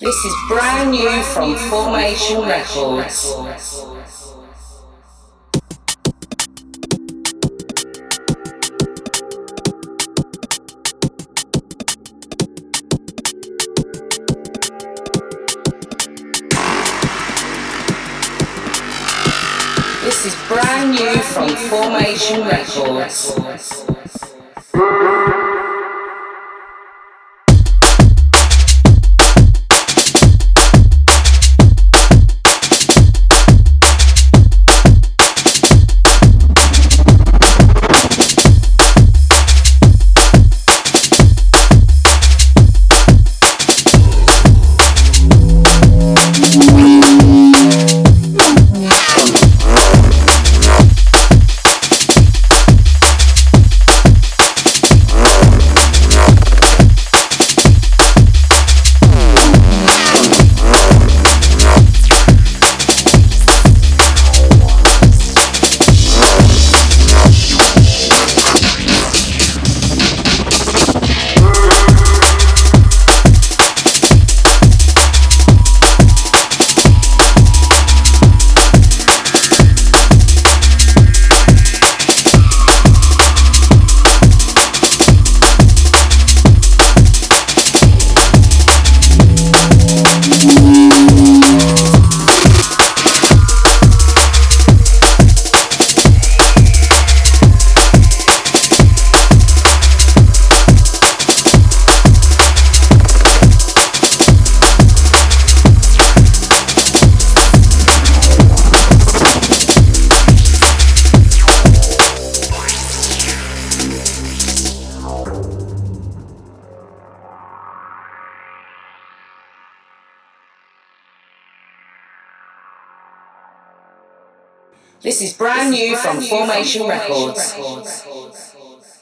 This is brand new from Formation Records. This is brand new from Formation Records. This is brand this new is brand from new Formation, Formation Records. Records.